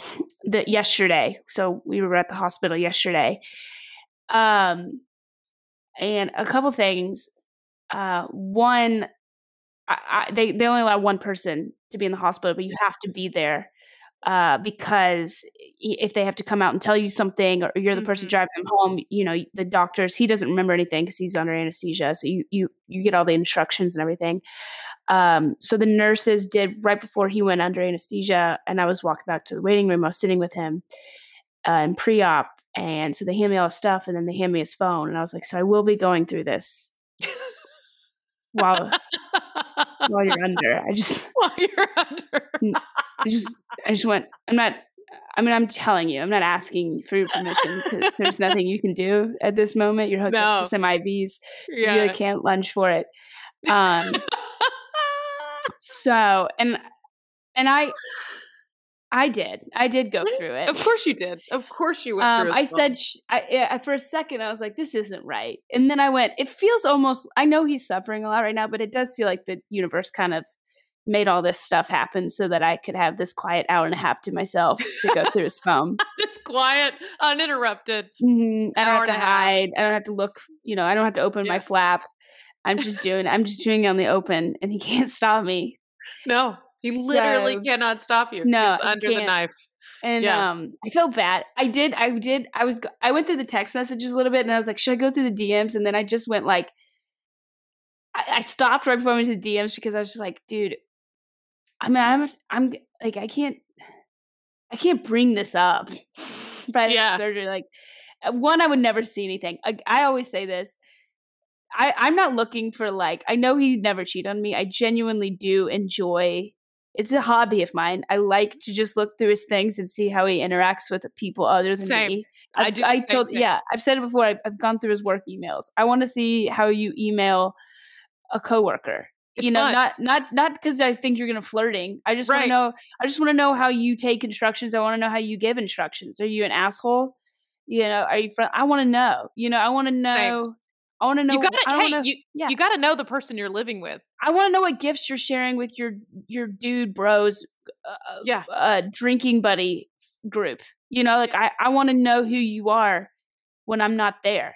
that yesterday so we were at the hospital yesterday um and a couple things uh one I, I, they they only allow one person to be in the hospital but you have to be there uh because if they have to come out and tell you something or you're the person Mhm. driving them home you know the doctors he doesn't remember anything because he's under anesthesia so you you you get all the instructions and everything um, so the nurses did right before he went under anesthesia, and I was walking back to the waiting room. I was sitting with him uh, in pre-op, and so they hand me all his stuff, and then they hand me his phone, and I was like, "So I will be going through this while *laughs* while you're under." I just, *laughs* While you're under. I just, I just went. I'm not. I mean, I'm telling you, I'm not asking for your permission because *laughs* there's nothing you can do at this moment. You're hooked up to some IVs, so you really can't lunge for it. Um, so and and i i did i did go through it Of course you did. Of course you went um i said sh- I, yeah, for a second i was like this isn't right and then i went it feels almost i know he's suffering a lot right now but it does feel like the universe kind of made all this stuff happen so that i could have this quiet hour and a half to myself to go through his phone *laughs* it's quiet, uninterrupted. Mhm. I don't have to hide. I don't have to look. You know, I don't have to open Yeah. my flap. I'm just doing. I'm just doing it on the open, and he *laughs* can't stop me. No, he literally So- cannot stop you. No, it's under the knife. And Yeah. um, I felt bad. I did. I did. I was. I went through the text messages a little bit, and I was like, should I go through the DMs? And then I just went like, I, I stopped right before I went to the DMs because I was just like, dude, I mean, I'm. I'm like, I can't. I can't bring this up. *laughs* Right Yeah. surgery, like uh, one, I would never see anything. I, I always say this. I, I'm not looking for like I know he'd never cheat on me. I genuinely do enjoy it's a hobby of mine. I like to just look through his things and see how he interacts with people other than Same. me. I I've- do I told thing. yeah, I've said it before. I've, I've gone through his work emails. I want to see how you email a coworker. It's you know, fun. not not not because I think you're gonna flirting. I just want to know. I just want to know how you take instructions. I want to know how you give instructions. Are you an asshole? You know, are you? Fr- I want to know. You know, I want to know. I want to know. you gotta, I hey, wanna, you, yeah. you gotta know the person you're living with. I want to know what gifts you're sharing with your your dude bros, uh, Yeah. uh, drinking buddy group. You know, like I I want to know who you are when I'm not there.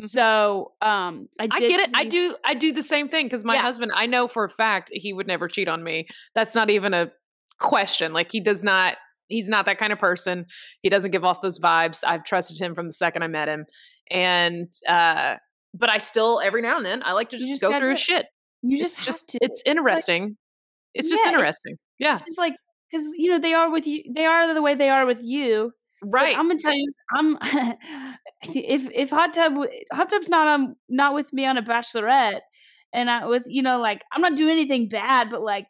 Mhm. So, um, I, I get it. I do. I do the same thing because my Yeah. husband. I know for a fact he would never cheat on me. That's not even a question. Like he does not. He's not that kind of person. He doesn't give off those vibes. I've trusted him from the second I met him, and uh but I still every now and then I like to just, just go through it. shit. You It's just just have to. it's like- interesting. It's just Yeah, it's- interesting. Yeah, It's just like because you know they are with you. They are the way they are with you. But right. I'm gonna tell you. I'm *laughs* if if hot tub hot tub's not on not with me on a bachelorette, and I with you know like I'm not doing anything bad, but like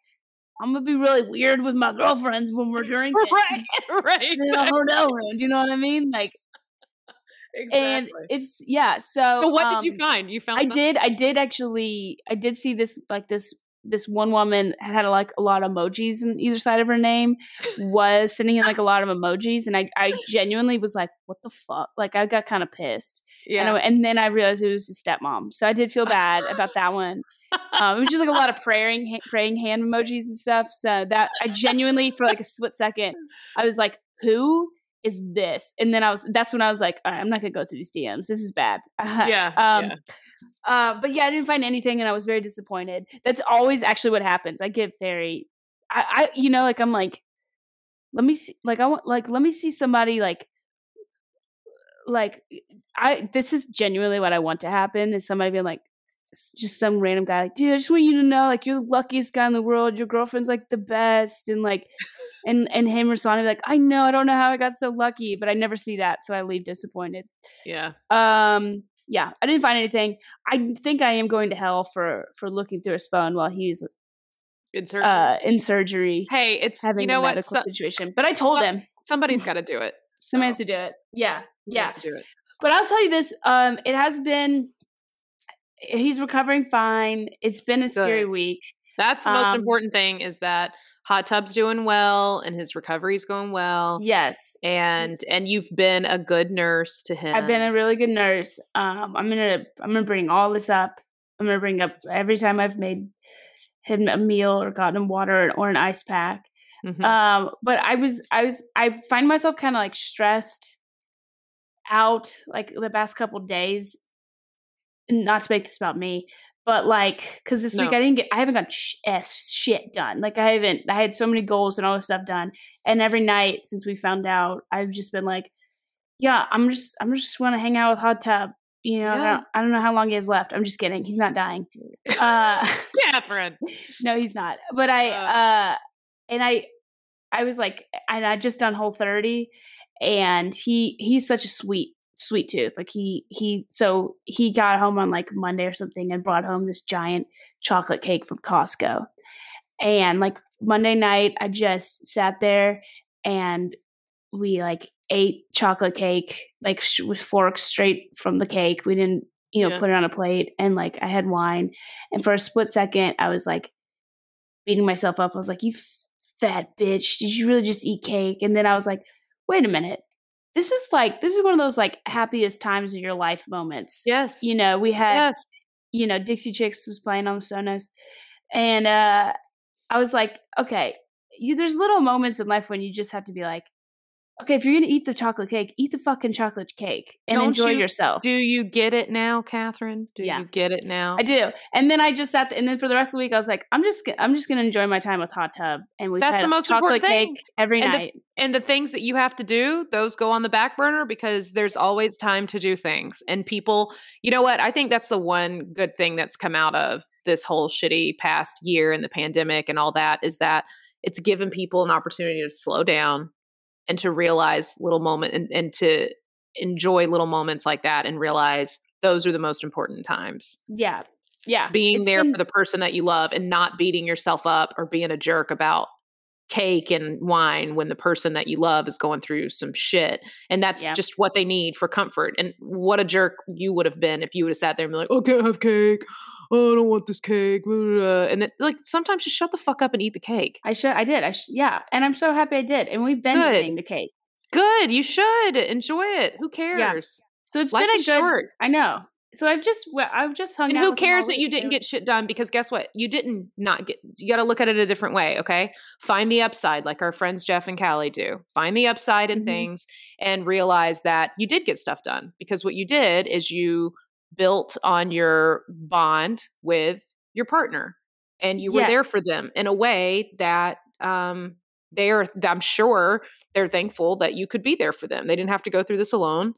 I'm gonna be really weird with my girlfriends when we're *laughs* drinking. right, *laughs* right. In a hotel room. Do you know what I mean? Like, and it's yeah. So, So what did you um, find? You found I something? did. I did actually. I did see this like this. This one woman had like a lot of emojis in either side of her name. Was sending in like a lot of emojis, and I, I *laughs* genuinely was like, "What the fuck?" Like I got kind of pissed. And, I Yeah. and then I realized it was his stepmom, so I did feel bad about that one. Um, it was just like a lot of praying, praying hand emojis and stuff. So that I genuinely, for like a split second, I was like, "Who is this?" And then I was. That's when I was like, right, "I'm not gonna go through these DMs. This is bad." *laughs* yeah. um, yeah. uh, but yeah, I didn't find anything, and I was very disappointed. That's always actually what happens. I get very, I, I, you know, like I'm like, let me see, like I want, like let me see somebody like, like I. This is genuinely what I want to happen. Is somebody being like, just some random guy like, dude, I just want you to know, like you're the luckiest guy in the world. Your girlfriend's like the best, and like. *laughs* And and him responding like, I know, I don't know how I got so lucky, but I never see that, so I leave disappointed. yeah. Um, yeah, I didn't find anything. I think I am going to hell for for looking through his phone while he's It's her. uh in surgery, hey, it's having you know a what? medical So- situation. But I told so- him somebody's got to do it. *laughs* somebody has So, to do it. Yeah, yeah. has to do it. But I'll tell you this: um, it has been. He's recovering fine. It's been a scary Good. week. That's the most Um, important thing is that Hot Tub's doing well and his recovery's going well. Yes, And and you've been a good nurse to him. I've been a really good nurse. Um, I'm gonna I'm gonna bring all this up. I'm gonna bring up every time I've made him a meal or gotten him water or an ice pack. Mhm. um but i was i was i find myself kind of like stressed out like the past couple days not to make this about me but like because this week i didn't get i haven't got sh- s shit done. Like i haven't i had so many goals and all this stuff done and every night since we found out i've just been like yeah i'm just i'm just want to hang out with hot tub you know I, don't, I don't know how long he has left i'm just kidding he's not dying. *laughs* Uh Catherine. *laughs* no he's not but i uh. and i i was like and i just done whole 30 and he he's such a sweet sweet tooth. Like he he so he got home on like monday or something and brought home this giant chocolate cake from costco. And like monday night i just sat there and we like ate chocolate cake like sh- with forks straight from the cake. We didn't you know Yeah. put it on a plate and like i had wine. And for a split second i was like beating myself up. I was like you fat bitch. Did you really just eat cake? And then i was like wait a minute this is like this is one of those like happiest times of your life moments Yes. you know we had yes. you know dixie chicks was playing on the sonos and uh i was like okay you there's little moments in life when you just have to be like okay if you're gonna eat the chocolate cake eat the fucking chocolate cake and Don't enjoy you yourself Do you get it now, Catherine? Do Yeah. you get it now? I do. And then I just sat there, and then for the rest of the week, I was like, I'm just, I'm just gonna enjoy my time with hot tub, and we've That's had the most chocolate important thing. cake every And the- night. and the things that you have to do those go on the back burner because there's always time to do things and people you know what i think that's the one good thing that's come out of this whole shitty past year and the pandemic and all that is that it's given people an opportunity to slow down and to realize little moment and, and to enjoy little moments like that and realize those are the most important times yeah, yeah. being It's there been- for the person that you love and not beating yourself up or being a jerk about cake and wine when the person that you love is going through some shit and that's Yeah. just what they need for comfort and what a jerk you would have been if you would have sat there and been like oh, I can't have cake oh, I don't want this cake blah, blah, blah." and then like sometimes just shut the fuck up and eat the cake I should, I did, I sh- yeah, and I'm so happy I did, and we've been Good. eating the cake, good you should enjoy it who cares so it's Life been a good. short. I know. So I've just, I've just hung and out. who cares that you didn't get shit done because guess what you didn't not get you got to look at it a different way okay find the upside like our friends jeff and callie do find the upside in Mhm. things and realize that you did get stuff done because what you did is you built on your bond with your partner and you were Yes. there for them in a way that um they're i'm sure they're thankful that you could be there for them they didn't have to go through this alone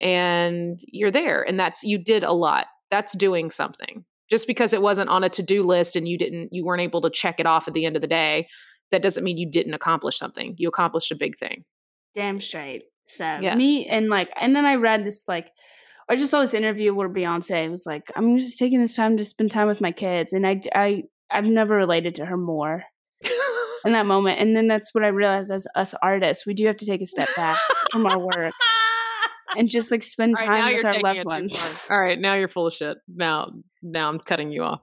and you're there and that's you did a lot that's doing something just because it wasn't on a to-do list and you didn't you weren't able to check it off at the end of the day that doesn't mean you didn't accomplish something you accomplished a big thing damn straight. So Yeah. me and like, and then I read this like I just saw this interview where Beyonce was like, "I'm just taking this time to spend time with my kids," and I, I, I've never related to her more *laughs* in that moment. And then that's what I realized as us artists, we do have to take a step back from our work and *laughs* just like spend right, time with our loved ones. All right, now you're full of shit. Now, now I'm cutting you off.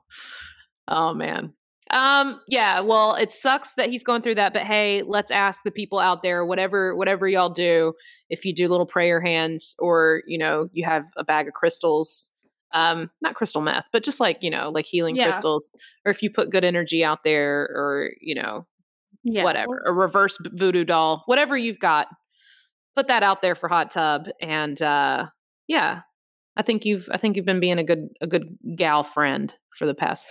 Oh man. Um. Yeah. Well, it sucks that he's going through that, but hey, let's ask the people out there. Whatever, whatever y'all do, if you do little prayer hands, or you know, you have a bag of crystals. Um, not crystal meth, but just like you know, like healing Yeah. crystals, or if you put good energy out there, or you know, Yeah, whatever, a reverse voodoo doll, whatever you've got, put that out there for hot tub. And uh, yeah, I think you've I think you've been being a good a good gal friend for the past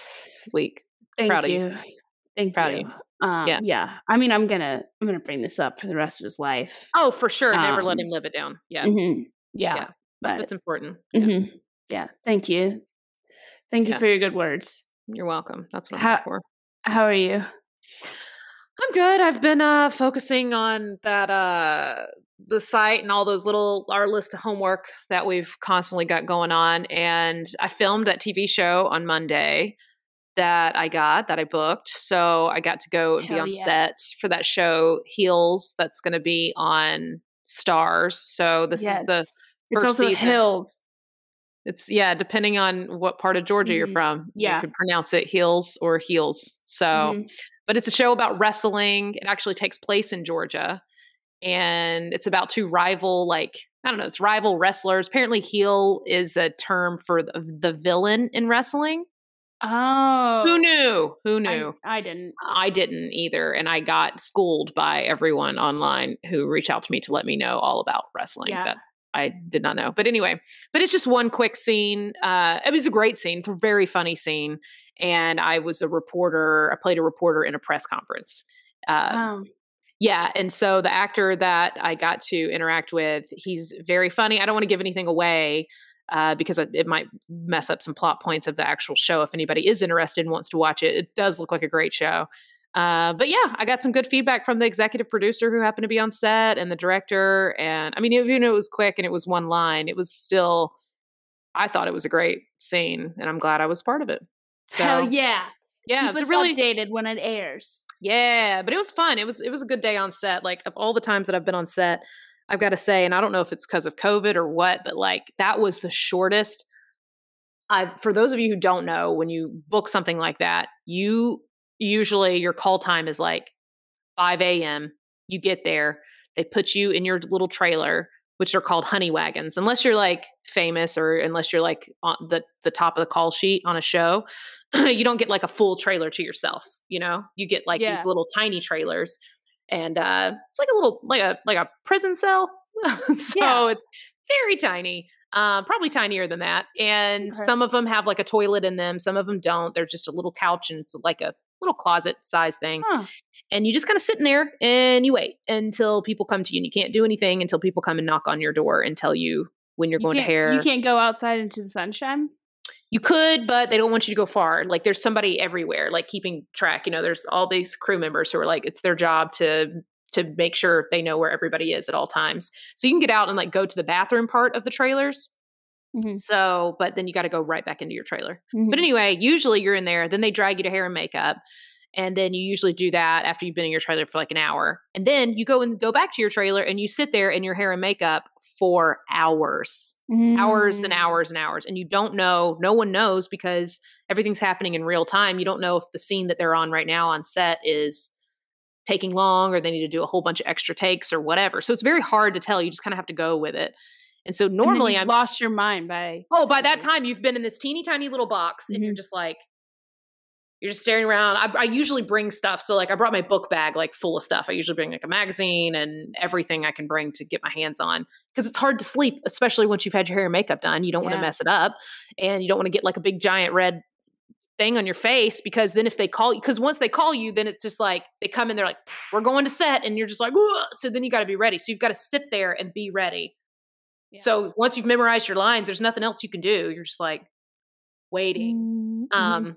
week. Thank proud of you. you. Thank Proud of you. Um, Yeah. yeah. I mean, I'm gonna I'm gonna bring this up for the rest of his life. Oh, for sure, never let Um, him live it down. Yeah, Mhm. Yeah, Yeah. but it's important. mhm. yeah. Thank you. Thank you for your good words. You're welcome. That's what I'm How- here for. How are you? I'm good. I've been uh focusing on that uh the site and all those little our list of homework that we've constantly got going on and I filmed that TV show on Monday that I got that I booked. So I got to go and be on yeah. set for that show Heels that's going to be on Starz. So this yes. is the it's first also season. hills. it's yeah, depending on what part of Georgia you're Mhm. from, Yeah. you could pronounce it Heels or Heels. So Mhm. but it's a show about wrestling. It actually takes place in Georgia, and it's about two rival, like I don't know, it's rival wrestlers. Apparently, heel is a term for the villain in wrestling. Oh, Who knew? Who I- knew? I, didn't. I didn't either, and I got schooled by everyone online who reached out to me to let me know all about wrestling. Yeah. That I did not know. But anyway, but it's just one quick scene. Uh, it was a great scene. It's a very funny scene, and I was a reporter. I played a reporter in a press conference. Uh, Um, yeah, and so the actor that I got to interact with, he's very funny. I don't want to give anything away uh, because it, it might mess up some plot points of the actual show. If anybody is interested and wants to watch it, it does look like a great show. Uh, but yeah, I got some good feedback from the executive producer who happened to be on set and the director. And I mean, even though it was quick and it was one line, it was still. I thought it was a great scene, and I'm glad I was part of it. So, hell yeah! yeah, Keep it's us really updated when it airs. yeah, but it was fun. It was it was a good day on set. Like of all the times that I've been on set, I've got to say, and I don't know if it's because of COVID or what, but like that was the shortest. I've for those of you who don't know, when you book something like that, you usually your call time is like 5 a.m. You get there, they put you in your little trailer, which are called honey wagons. Unless you're like famous or unless you're like on the the top of the call sheet on a show, *clears throat* you don't get like a full trailer to yourself. You know, you get like Yeah. these little tiny trailers, and uh, it's like a little like a like a prison cell. *laughs* so Yeah. it's very tiny. Uh, probably tinier than that. And Okay. some of them have like a toilet in them. Some of them don't. They're just a little couch and it's like a little closet size thing Huh. and you just kind of sit in there and you wait until people come to you and you can't do anything until people come and knock on your door and tell you when you're You going to hair you can't go outside into the sunshine. You could but they don't want you to go far like there's somebody everywhere like keeping track you know there's all these crew members who are like it's their job to to make sure they know where everybody is at all times so you can get out and like go to the bathroom part of the trailers Mhm. so but then you got to go right back into your trailer Mhm. but anyway, usually you're in there, then they drag you to hair and makeup. And then you usually do that after you've been in your trailer for like an hour. And then you go and go back to your trailer and you sit there in your hair and makeup for hours, hours and Mm. hours and hours. And you don't know, no one knows because everything's happening in real time. You don't know if the scene that they're on right now on set is taking long or they need to do a whole bunch of extra takes or whatever. So it's very hard to tell. You just kind of have to go with it. And so normally you've I'm lost your mind by Oh, by that time you've been in this teeny tiny little box and you're Mhm. just like you're just staring around. I, I usually bring stuff. So like I brought my book bag like full of stuff. I usually bring like a magazine and everything I can bring to get my hands on because it's hard to sleep, especially once you've had your hair and makeup done. You don't want to mess it up and you don't want to get like a big giant red thing on your face because then if they call you, because once they call you, then it's just like they come in, they're like, we're going to set. And you're just like, "Ugh." so then you got to be ready. So you've got to sit there and be ready. Yeah. So once you've memorized your lines, there's nothing else you can do. You're just like waiting. Mhm. Um,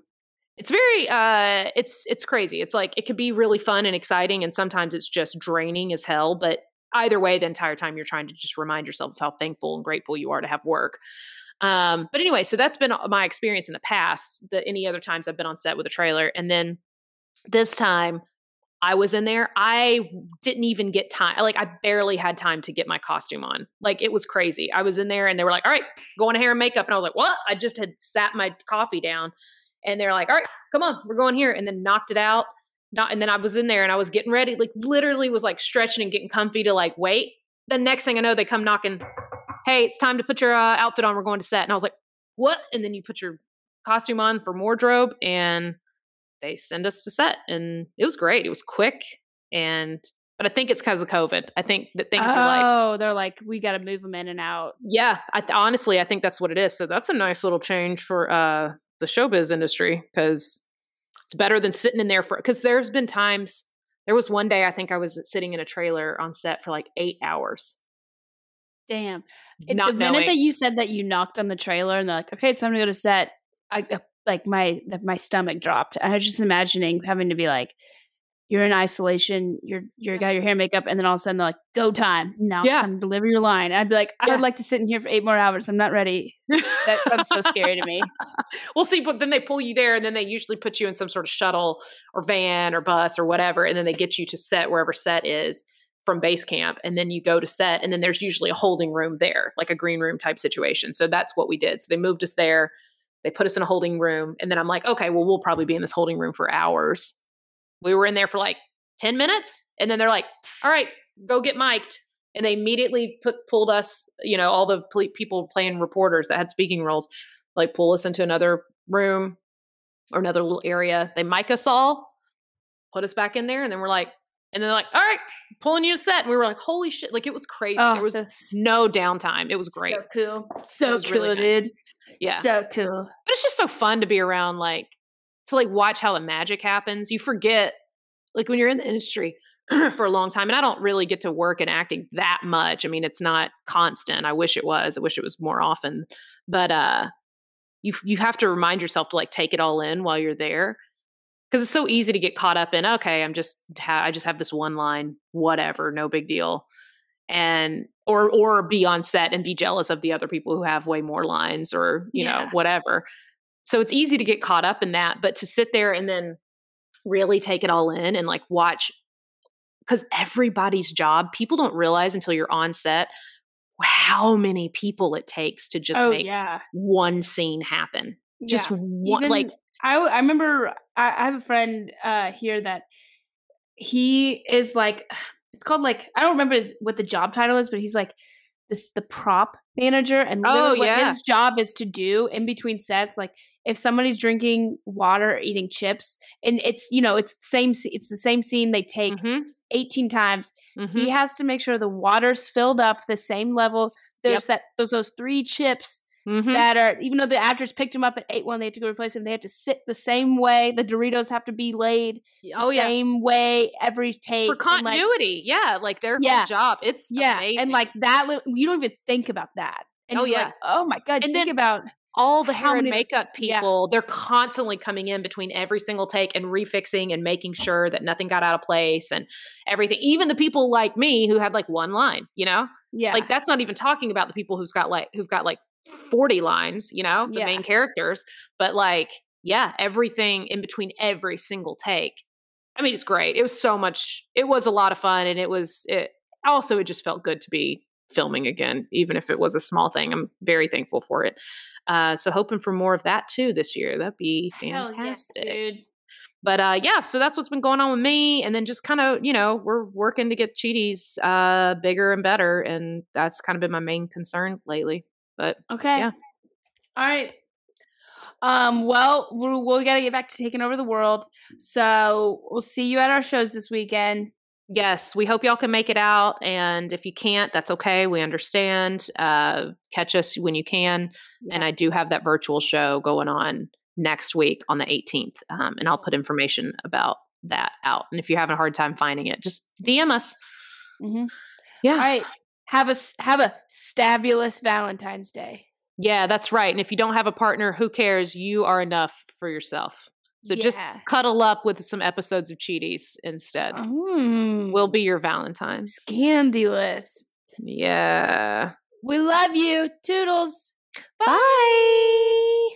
it's very uh, it's it's crazy. It's like it could be really fun and exciting, and sometimes it's just draining as hell. But either way, the entire time you're trying to just remind yourself of how thankful and grateful you are to have work. Um, but anyway, so that's been my experience in the past. The any other times I've been on set with a trailer, and then this time I was in there. I didn't even get time. Like I barely had time to get my costume on. Like it was crazy. I was in there and they were like, "All right, going to hair and makeup." And I was like, "What?" I just had sat my coffee down and they're like, "All right, come on, we're going here." And then knocked it out. Not and then I was in there and I was getting ready, like literally was like stretching and getting comfy to like wait. The next thing I know, they come knocking, "Hey, it's time to put your uh, outfit on. We're going to set." And I was like, "What?" And then you put your costume on for wardrobe and they send us to set and it was great. It was quick and but I think it's because of COVID. I think that things oh, are like oh, they're like, we got to move them in and out. yeah. I th- honestly I think that's what it is. So that's a nice little change for uh the showbiz industry because it's better than sitting in there for because there's been times there was one day I think I was sitting in a trailer on set for like eight hours. Damn. Not the minute that you said that you knocked on the trailer and they're like, okay, it's time to go to set, I uh, like my my stomach dropped. I was just imagining having to be like, you're in isolation, you're you're got your hair and makeup, and then all of a sudden they're like, go time. Now Yeah. it's time to deliver your line. I'd be like, I Yeah. would like to sit in here for eight more hours. I'm not ready. That sounds so scary to me. *laughs* We'll see, but then they pull you there, and then they usually put you in some sort of shuttle or van or bus or whatever, and then they get you to set wherever set is from base camp, and then you go to set, and then there's usually a holding room there, like a green room type situation. So that's what we did. So they moved us there, they put us in a holding room, and then I'm like, okay, well, we'll probably be in this holding room for hours. We were in there for like ten minutes, and then they're like, all right, go get mic'd. And they immediately put pulled us, you know, all the ple- people playing reporters that had speaking roles, like pull us into another room or another little area. They mic us all, put us back in there, and then we're like, and they're like, all right, pulling you to set. And we were like, holy shit, like it was crazy. Oh, there was no downtime. It was great. So cool. So cool, really nice. dude. yeah. So cool. but it's just so fun to be around, like to like watch how the magic happens. You forget, like when you're in the industry *clears throat* for a long time, and I don't really get to work in acting that much. I mean, it's not constant. I wish it was. I wish it was more often. But uh you you have to remind yourself to like take it all in while you're there. Because it's so easy to get caught up in, okay, I'm just ha- I just have this one line, whatever, no big deal. And or or be on set and be jealous of the other people who have way more lines or, you know, whatever. So it's easy to get caught up in that, but to sit there and then really take it all in and like watch because everybody's job, people don't realize until you're on set how many people it takes to just oh make yeah. one scene happen. Just Yeah. one, Even- like I remember I, I have a friend uh, here that he is like *sighs* it's called like I don't remember his, what the job title is, but he's like this the prop manager, and Oh, literally what yeah. his job is to do in between sets, like if somebody's drinking water, or eating chips, and it's you know it's the same it's the same scene they take mhm, eighteen times. mhm. He has to make sure the water's filled up the same level. There's that those those three chips mhm. that are even though the actors picked him up at eight one, they have to go replace him. They have to sit the same way. The Doritos have to be laid the oh yeah, same way every take. for and, like, continuity, yeah, like their Yeah. job. It's yeah, amazing. and like that, you don't even think about that. And Oh, yeah. like, oh my god, And think then- about all the hair and many of those- makeup yeah. people, they're constantly coming in between every single take and refixing and making sure that nothing got out of place and everything. Even the people like me who had like one line, you know, yeah, like that's not even talking about the people who's got like who've got like 40 lines, you know, the Yeah. main characters, but like yeah, everything in between every single take. I mean, it's great. It was so much it was a lot of fun and it was it also it just felt good to be filming again even if it was a small thing. I'm very thankful for it. Uh so hoping for more of that too this year. That'd be fantastic but uh yeah so that's what's been going on with me and then just kind of you know we're working to get cheaties uh bigger and better and that's kind of been my main concern lately but Okay, Yeah. all right. Um, well, we got to get back to taking over the world. So we'll see you at our shows this weekend. Yes we hope y'all can make it out and if you can't that's okay we understand uh catch us when you can and i do have that virtual show going on next week on the 18th um, and i'll put information about that out and if you're having a hard time finding it just dm us Mm-hmm. yeah All right, have a have a stabulous Valentine's Day. Yeah, that's right. And if you don't have a partner, who cares? You are enough for yourself. So just cuddle up with some episodes of Cheaties instead. Mm, Will be your Valentine's. scandalous. Yeah. We love you. Toodles. Bye.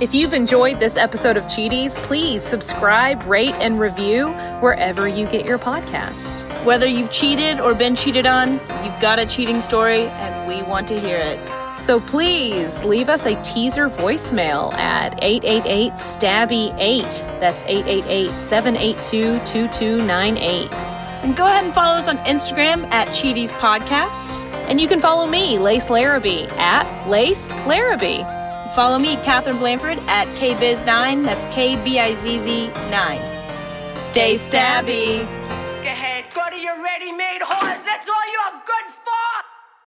If you've enjoyed this episode of Cheaties, please subscribe, rate, and review wherever you get your podcasts. Whether you've cheated or been cheated on, you've got a cheating story, and we want to hear it. So please leave us a teaser voicemail at 888 Stabby 8. That's 888 782 2298. And go ahead and follow us on Instagram at Cheaties Podcast. And you can follow me, Lace Larrabee, at Lace Larrabee. Follow me, Catherine Blanford, at KBizz9. That's K B I Z Z 9. Stay stabby. Go ahead, go to your ready-made horse. That's all you're good